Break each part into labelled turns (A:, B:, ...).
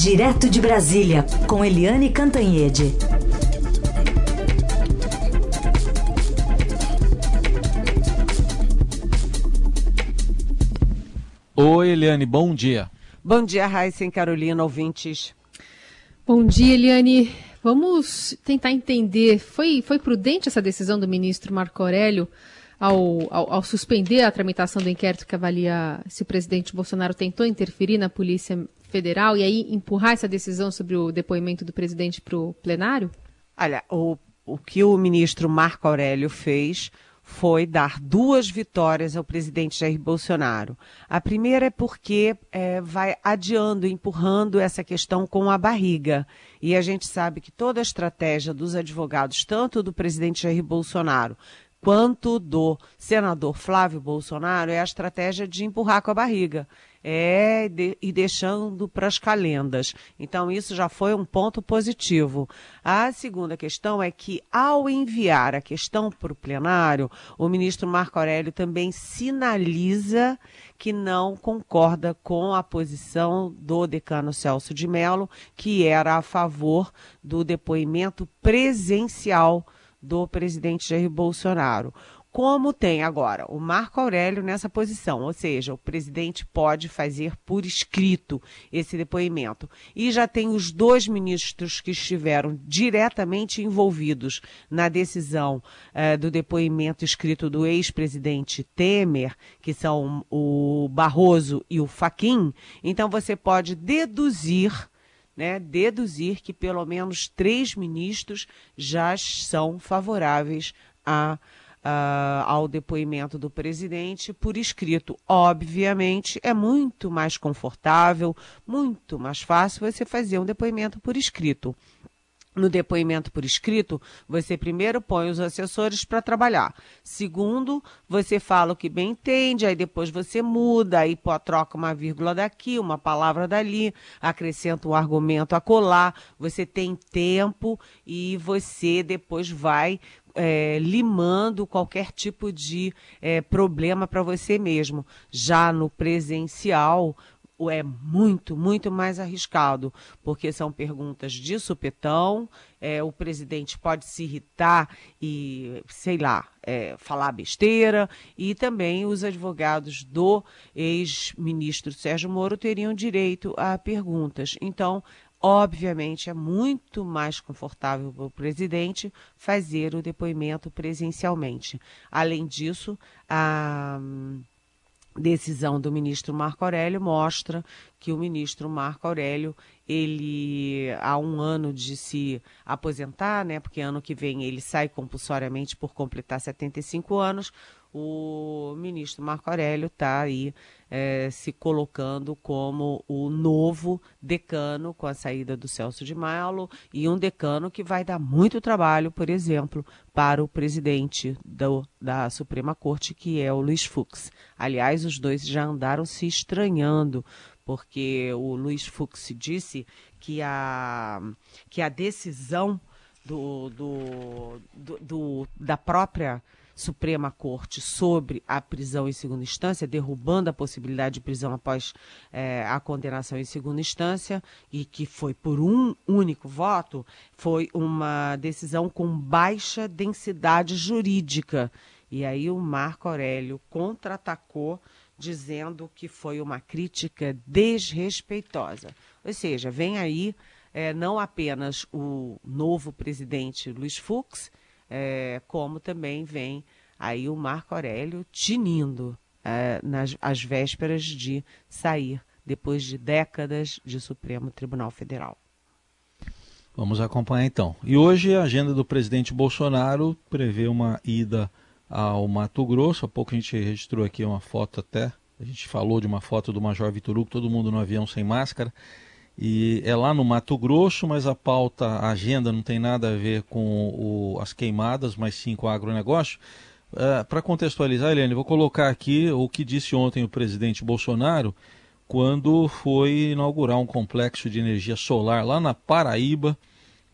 A: Direto de Brasília, com Eliane Cantanhede.
B: Oi, Eliane, bom dia.
C: Bom dia, Raíssa e Carolina, ouvintes.
D: Bom dia, Eliane. Vamos tentar entender. Foi, foi prudente essa decisão do ministro Marco Aurélio ao, ao, ao, suspender a tramitação do inquérito que avalia se o presidente Bolsonaro tentou interferir na Polícia Federal e aí empurrar essa decisão sobre o depoimento do presidente para o plenário?
C: Olha, o, o que o ministro Marco Aurélio fez foi dar duas vitórias ao presidente Jair Bolsonaro. A primeira é porque é, vai adiando, empurrando essa questão com a barriga. E a gente sabe que toda a estratégia dos advogados, tanto do presidente Jair Bolsonaro quanto do senador Flávio Bolsonaro é a estratégia de empurrar com a barriga é de, e deixando para as calendas. Então, isso já foi um ponto positivo. A segunda questão é que, ao enviar a questão para o plenário, o ministro Marco Aurélio também sinaliza que não concorda com a posição do decano Celso de Mello, que era a favor do depoimento presencial do presidente Jair Bolsonaro. Como tem agora o Marco Aurélio nessa posição, ou seja, o presidente pode fazer por escrito esse depoimento. E já tem os dois ministros que estiveram diretamente envolvidos na decisão eh, do depoimento escrito do ex-presidente Temer, que são o Barroso e o Faquim. Então você pode deduzir né, deduzir que pelo menos três ministros já são favoráveis a, a, ao depoimento do presidente por escrito. Obviamente, é muito mais confortável, muito mais fácil você fazer um depoimento por escrito no depoimento por escrito, você primeiro põe os assessores para trabalhar. Segundo, você fala o que bem entende, aí depois você muda, aí troca uma vírgula daqui, uma palavra dali, acrescenta um argumento a colar. Você tem tempo e você depois vai é, limando qualquer tipo de é, problema para você mesmo. Já no presencial, é muito, muito mais arriscado, porque são perguntas de supetão, é, o presidente pode se irritar e, sei lá, é, falar besteira, e também os advogados do ex-ministro Sérgio Moro teriam direito a perguntas. Então, obviamente, é muito mais confortável para o presidente fazer o depoimento presencialmente. Além disso, a decisão do ministro Marco Aurélio mostra que o ministro Marco Aurélio, ele há um ano de se aposentar, né? Porque ano que vem ele sai compulsoriamente por completar 75 anos o ministro Marco Aurélio está aí é, se colocando como o novo decano com a saída do Celso de Mello e um decano que vai dar muito trabalho, por exemplo, para o presidente do, da Suprema Corte, que é o Luiz Fux. Aliás, os dois já andaram se estranhando, porque o Luiz Fux disse que a, que a decisão do, do, do, do da própria Suprema Corte sobre a prisão em segunda instância, derrubando a possibilidade de prisão após é, a condenação em segunda instância, e que foi por um único voto, foi uma decisão com baixa densidade jurídica. E aí o Marco Aurélio contra-atacou, dizendo que foi uma crítica desrespeitosa. Ou seja, vem aí é, não apenas o novo presidente Luiz Fux, é, como também vem aí o Marco Aurélio tinindo é, nas às vésperas de sair, depois de décadas de Supremo Tribunal Federal.
B: Vamos acompanhar então. E hoje a agenda do presidente Bolsonaro prevê uma ida ao Mato Grosso. Há pouco a gente registrou aqui uma foto até. A gente falou de uma foto do Major Vitor Hugo, todo mundo no avião sem máscara. E é lá no Mato Grosso, mas a pauta, a agenda não tem nada a ver com o, as queimadas, mas sim com o agronegócio. Uh, Para contextualizar, Helene, vou colocar aqui o que disse ontem o presidente Bolsonaro quando foi inaugurar um complexo de energia solar lá na Paraíba.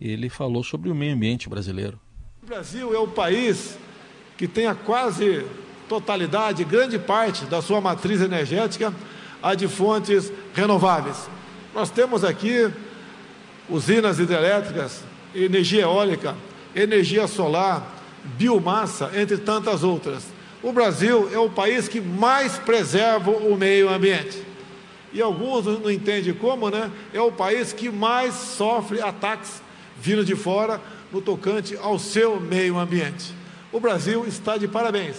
B: Ele falou sobre o meio ambiente brasileiro.
E: O Brasil é o país que tem a quase totalidade, grande parte da sua matriz energética a de fontes renováveis. Nós temos aqui usinas hidrelétricas, energia eólica, energia solar, biomassa, entre tantas outras. O Brasil é o país que mais preserva o meio ambiente. E alguns não entendem como, né? É o país que mais sofre ataques vindo de fora no tocante ao seu meio ambiente. O Brasil está de parabéns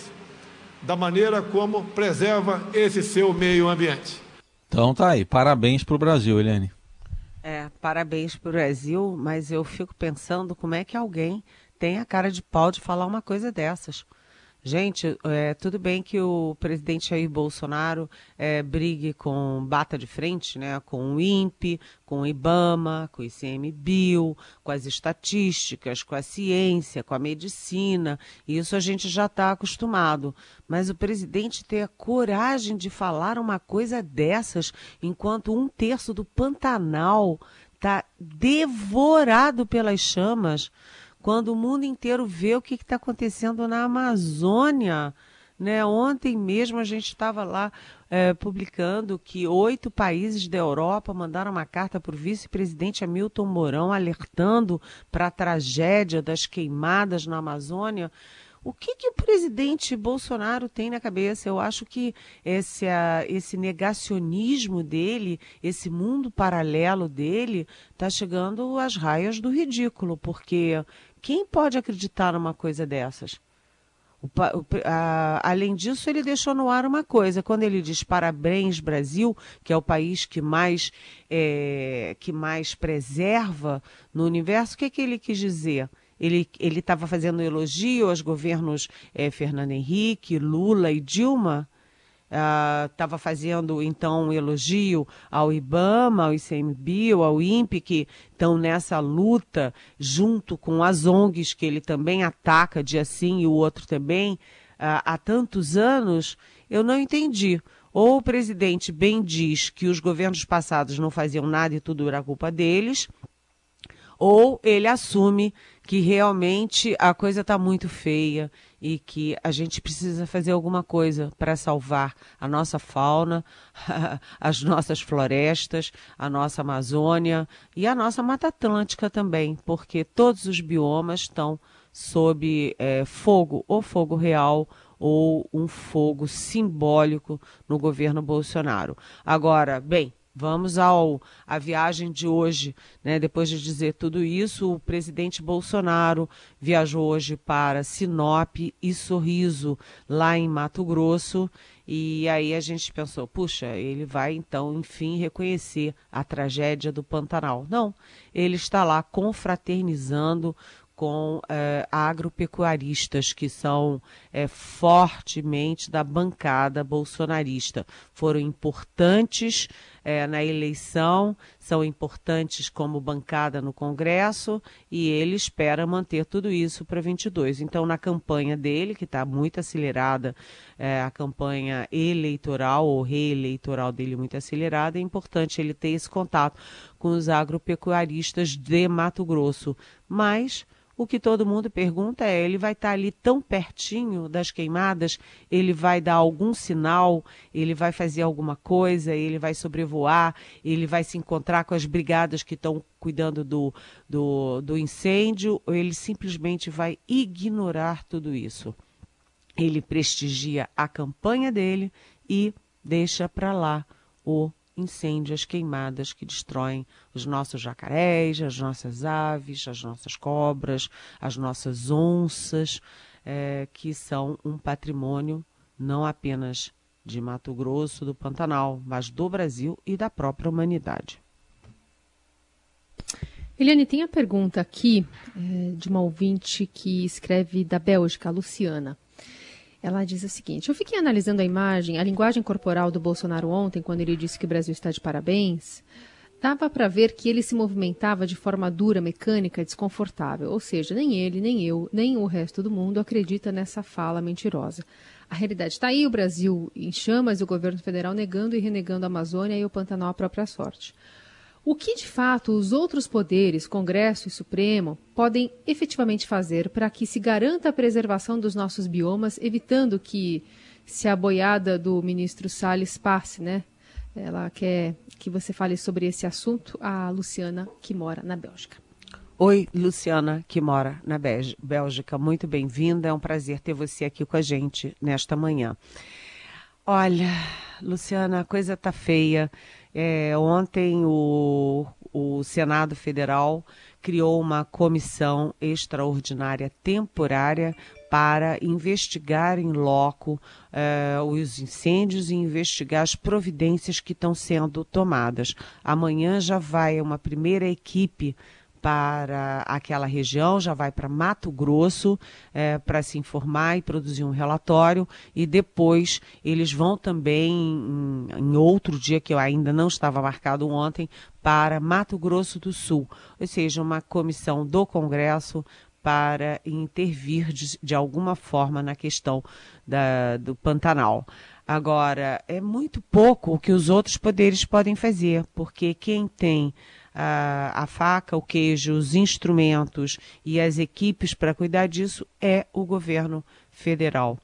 E: da maneira como preserva esse seu meio ambiente.
B: Então tá aí, parabéns para o Brasil, Eliane.
C: É, parabéns para o Brasil, mas eu fico pensando como é que alguém tem a cara de pau de falar uma coisa dessas. Gente, é, tudo bem que o presidente Jair Bolsonaro é, brigue com bata de frente, né, com o INPE, com o IBAMA, com o ICMBio, com as estatísticas, com a ciência, com a medicina. Isso a gente já está acostumado. Mas o presidente ter a coragem de falar uma coisa dessas, enquanto um terço do Pantanal está devorado pelas chamas quando o mundo inteiro vê o que está acontecendo na Amazônia. Né? Ontem mesmo a gente estava lá é, publicando que oito países da Europa mandaram uma carta para o vice-presidente Hamilton Mourão alertando para a tragédia das queimadas na Amazônia. O que, que o presidente Bolsonaro tem na cabeça? Eu acho que esse, esse negacionismo dele, esse mundo paralelo dele, está chegando às raias do ridículo, porque quem pode acreditar numa coisa dessas? O, o, a, além disso, ele deixou no ar uma coisa. Quando ele diz parabéns Brasil, que é o país que mais, é, que mais preserva no universo, o que, que ele quis dizer? Ele estava fazendo elogio aos governos é, Fernando Henrique, Lula e Dilma? Estava uh, fazendo então um elogio ao IBAMA, ao ICMBio, ao INPE, que estão nessa luta junto com as ONGs que ele também ataca, dia sim e o outro também, uh, há tantos anos, eu não entendi. Ou o presidente bem diz que os governos passados não faziam nada e tudo era culpa deles, ou ele assume que realmente a coisa está muito feia e que a gente precisa fazer alguma coisa para salvar a nossa fauna, as nossas florestas, a nossa Amazônia e a nossa Mata Atlântica também, porque todos os biomas estão sob é, fogo, ou fogo real, ou um fogo simbólico no governo Bolsonaro. Agora, bem, Vamos ao à viagem de hoje, né? Depois de dizer tudo isso, o presidente Bolsonaro viajou hoje para Sinop e Sorriso, lá em Mato Grosso, e aí a gente pensou, puxa, ele vai então, enfim, reconhecer a tragédia do Pantanal. Não, ele está lá confraternizando com eh, agropecuaristas que são eh, fortemente da bancada bolsonarista. Foram importantes eh, na eleição, são importantes como bancada no Congresso e ele espera manter tudo isso para 22. Então, na campanha dele, que está muito acelerada, a campanha eleitoral ou reeleitoral dele muito acelerada, é importante ele ter esse contato com os agropecuaristas de Mato Grosso. Mas o que todo mundo pergunta é: ele vai estar ali tão pertinho das queimadas? Ele vai dar algum sinal? Ele vai fazer alguma coisa? Ele vai sobrevoar? Ele vai se encontrar com as brigadas que estão cuidando do, do, do incêndio? Ou ele simplesmente vai ignorar tudo isso? Ele prestigia a campanha dele e deixa para lá o incêndios, queimadas que destroem os nossos jacarés, as nossas aves, as nossas cobras, as nossas onças, é, que são um patrimônio não apenas de Mato Grosso, do Pantanal, mas do Brasil e da própria humanidade.
D: Eliane, tem a pergunta aqui é, de uma ouvinte que escreve da Bélgica, a Luciana. Ela diz o seguinte: Eu fiquei analisando a imagem, a linguagem corporal do Bolsonaro ontem, quando ele disse que o Brasil está de parabéns. Dava para ver que ele se movimentava de forma dura, mecânica, desconfortável. Ou seja, nem ele, nem eu, nem o resto do mundo acredita nessa fala mentirosa. A realidade está aí: o Brasil em chamas e o governo federal negando e renegando a Amazônia e o Pantanal à própria sorte. O que de fato os outros poderes, Congresso e Supremo, podem efetivamente fazer para que se garanta a preservação dos nossos biomas, evitando que, se a boiada do ministro Salles passe, né, ela quer que você fale sobre esse assunto, a Luciana, que mora na Bélgica.
C: Oi, Luciana, que mora na Bélgica. Muito bem-vinda. É um prazer ter você aqui com a gente nesta manhã. Olha, Luciana, a coisa tá feia. É, ontem o, o Senado Federal criou uma comissão extraordinária temporária para investigar em loco uh, os incêndios e investigar as providências que estão sendo tomadas. Amanhã já vai uma primeira equipe para aquela região, já vai para Mato Grosso é, para se informar e produzir um relatório, e depois eles vão também, em, em, outro dia que eu ainda não estava marcado ontem, para Mato Grosso do Sul, ou seja, uma comissão do Congresso para intervir de, de alguma forma na questão da, do Pantanal. Agora, é muito pouco o que os outros poderes podem fazer, porque quem tem a, a faca, o queijo, os instrumentos e as equipes para cuidar disso é o governo federal.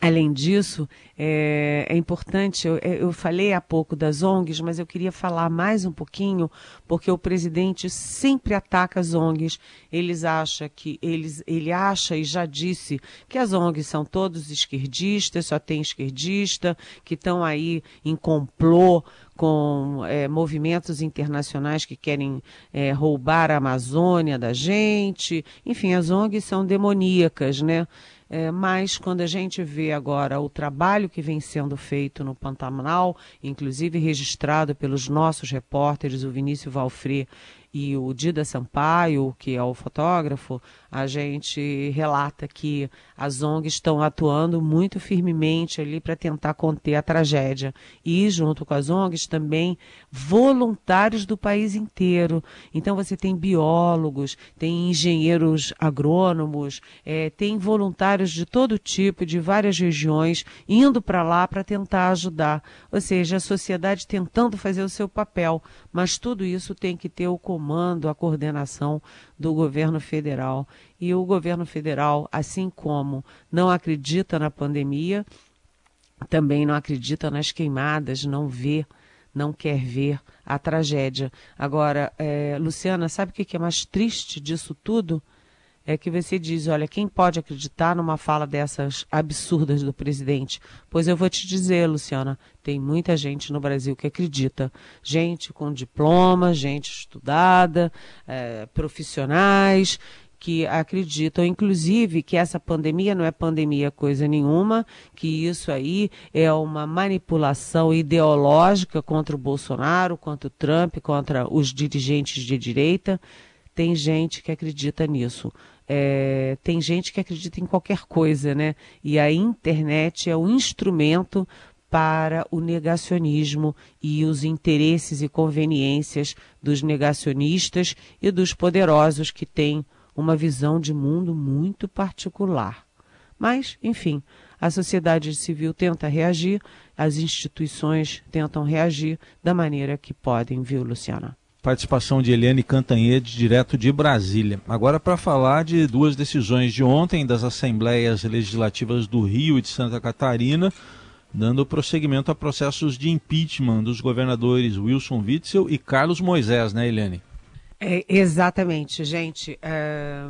C: Além disso, é, é importante, eu, eu, falei há pouco das ONGs, mas eu queria falar mais um pouquinho, porque o presidente sempre ataca as ONGs. Eles acha que, eles, ele acha e já disse que as ONGs são todos esquerdistas, só tem esquerdista, que estão aí em complô com é, movimentos internacionais que querem é, roubar a Amazônia da gente. Enfim, as ONGs são demoníacas, né? É, mas quando a gente vê agora o trabalho que vem sendo feito no Pantanal, inclusive registrado pelos nossos repórteres, o Vinícius Valfré e o Dida Sampaio, que é o fotógrafo, a gente relata que as ONGs estão atuando muito firmemente ali para tentar conter a tragédia. E, junto com as ONGs, também voluntários do país inteiro. Então, você tem biólogos, tem engenheiros agrônomos, é, tem voluntários de todo tipo, de várias regiões, indo para lá para tentar ajudar. Ou seja, a sociedade tentando fazer o seu papel. Mas tudo isso tem que ter o comando, a coordenação do governo federal. E o governo federal, assim como não acredita na pandemia, também não acredita nas queimadas, não vê, não quer ver a tragédia. Agora, é, Luciana, sabe o que é mais triste disso tudo? É que você diz, olha, quem pode acreditar numa fala dessas absurdas do presidente? Pois eu vou te dizer, Luciana, tem muita gente no Brasil que acredita. Gente com diploma, gente estudada, é, profissionais que acreditam, inclusive, que essa pandemia não é pandemia coisa nenhuma, que isso aí é uma manipulação ideológica contra o Bolsonaro, contra o Trump, contra os dirigentes de direita. Tem gente que acredita nisso. É, tem gente que acredita em qualquer coisa, né? E a internet é o instrumento para o negacionismo e os interesses e conveniências dos negacionistas e dos poderosos que têm uma visão de mundo muito particular. Mas, enfim, a sociedade civil tenta reagir, as instituições tentam reagir da maneira que podem, viu, Luciana?
B: Participação de Eliane Cantanhede, direto de Brasília. Agora, para falar de duas decisões de ontem das Assembleias Legislativas do Rio e de Santa Catarina, dando prosseguimento a processos de impeachment dos governadores Wilson Witzel e Carlos Moisés, né, Eliane?
C: É, exatamente, gente. É,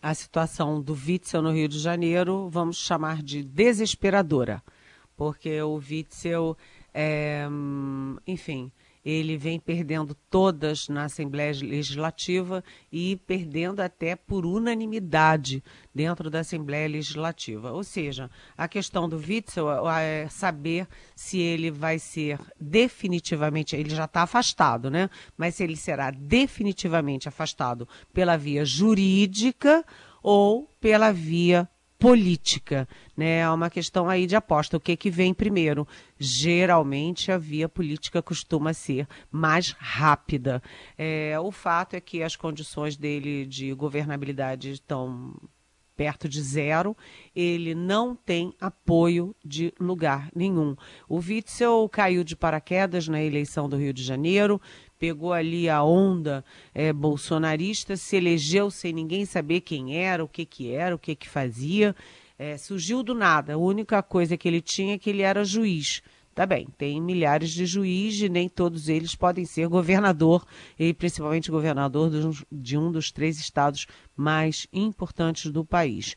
C: a situação do Witzel no Rio de Janeiro, vamos chamar de desesperadora, porque o Witzel, é, enfim, ele vem perdendo todas na Assembleia Legislativa e perdendo até por unanimidade dentro da Assembleia Legislativa. Ou seja, a questão do Witzel é saber se ele vai ser definitivamente, ele já está afastado, né? Mas se ele será definitivamente afastado pela via jurídica ou pela via política, né? É uma questão aí de aposta. O que que vem primeiro? Geralmente a via política costuma ser mais rápida. É, o fato é que as condições dele de governabilidade estão perto de zero, ele não tem apoio de lugar nenhum. O Witzel caiu de paraquedas na eleição do Rio de Janeiro, pegou ali a onda é, bolsonarista, se elegeu sem ninguém saber quem era, o que, que era, o que, que fazia. É, surgiu do nada. A única coisa que ele tinha é que ele era juiz. Tá bem, tem milhares de juízes e nem todos eles podem ser governador, e principalmente governador de um dos três estados mais importantes do país.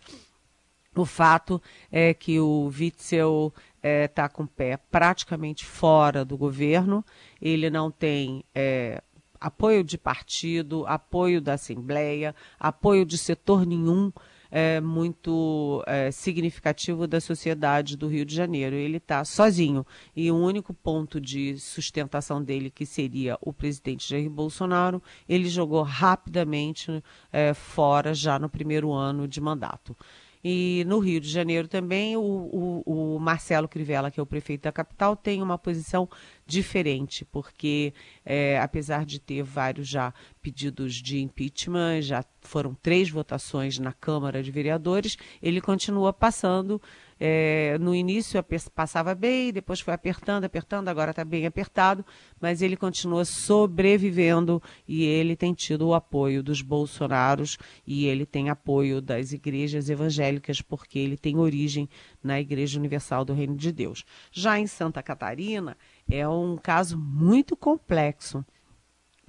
C: O fato é que o Witzel está é, tá com o pé praticamente fora do governo, ele não tem é, apoio de partido, apoio da Assembleia, apoio de setor nenhum é, muito é, significativo da sociedade do Rio de Janeiro. Ele está sozinho e o único ponto de sustentação dele, que seria o presidente Jair Bolsonaro, ele jogou rapidamente é, fora já no primeiro ano de mandato. E no Rio de Janeiro também, o, o, o, Marcelo Crivella, que é o prefeito da capital, tem uma posição diferente, porque é, apesar de ter vários já pedidos de impeachment, já foram três votações na Câmara de Vereadores, ele continua passando é, no início passava bem, depois foi apertando, apertando, agora está bem apertado, mas ele continua sobrevivendo e ele tem tido o apoio dos bolsonaros e ele tem apoio das igrejas evangélicas, porque ele tem origem na Igreja Universal do Reino de Deus. Já em Santa Catarina, é um caso muito complexo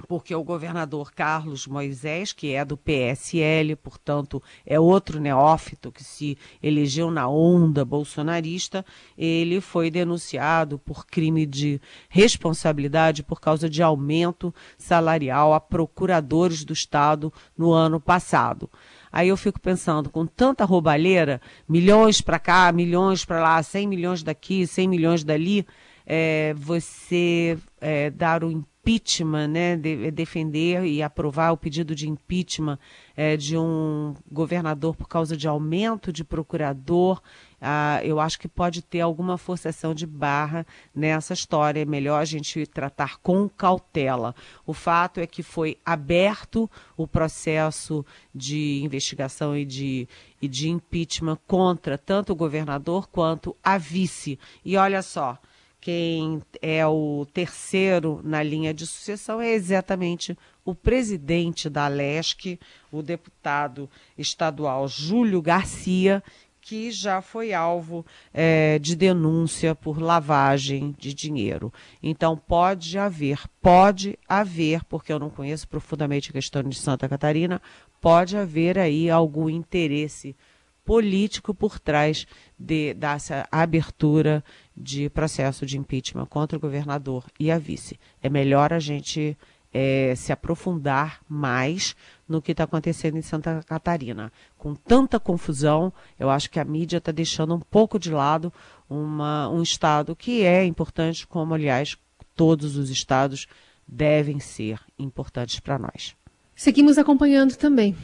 C: porque o governador Carlos Moisés, que é do PSL, portanto, é outro neófito que se elegeu na onda bolsonarista, ele foi denunciado por crime de responsabilidade por causa de aumento salarial a procuradores do Estado no ano passado. Aí eu fico pensando, com tanta roubalheira, milhões para cá, milhões para lá, 100 milhões daqui, 100 milhões dali, é, você é, dar o impeachment, né, de, defender e aprovar o pedido de impeachment é, de um governador por causa de aumento de procurador, ah, eu acho que pode ter alguma forçação de barra nessa história. É melhor a gente tratar com cautela. O fato é que foi aberto o processo de investigação e de, e de impeachment contra tanto o governador quanto a vice. E olha só quem é o terceiro na linha de sucessão é exatamente o presidente da Lesc, o deputado estadual Júlio Garcia, que já foi alvo é, de denúncia por lavagem de dinheiro. Então pode haver, pode haver, porque eu não conheço profundamente a questão de Santa Catarina, pode haver aí algum interesse político por trás de, dessa abertura de processo de impeachment contra o governador e a vice. É melhor a gente é, se aprofundar mais no que está acontecendo em Santa Catarina. Com tanta confusão, eu acho que a mídia está deixando um pouco de lado uma, um estado que é importante, como, aliás, todos os estados devem ser importantes para nós.
D: Seguimos acompanhando também.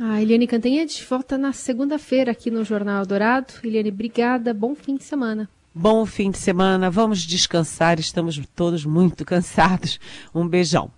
D: A Eliane Cantanhede volta na segunda-feira aqui no Jornal Dourado. Eliane, obrigada. Bom fim de semana.
C: Bom fim de semana. Vamos descansar. Estamos todos muito cansados. Um beijão.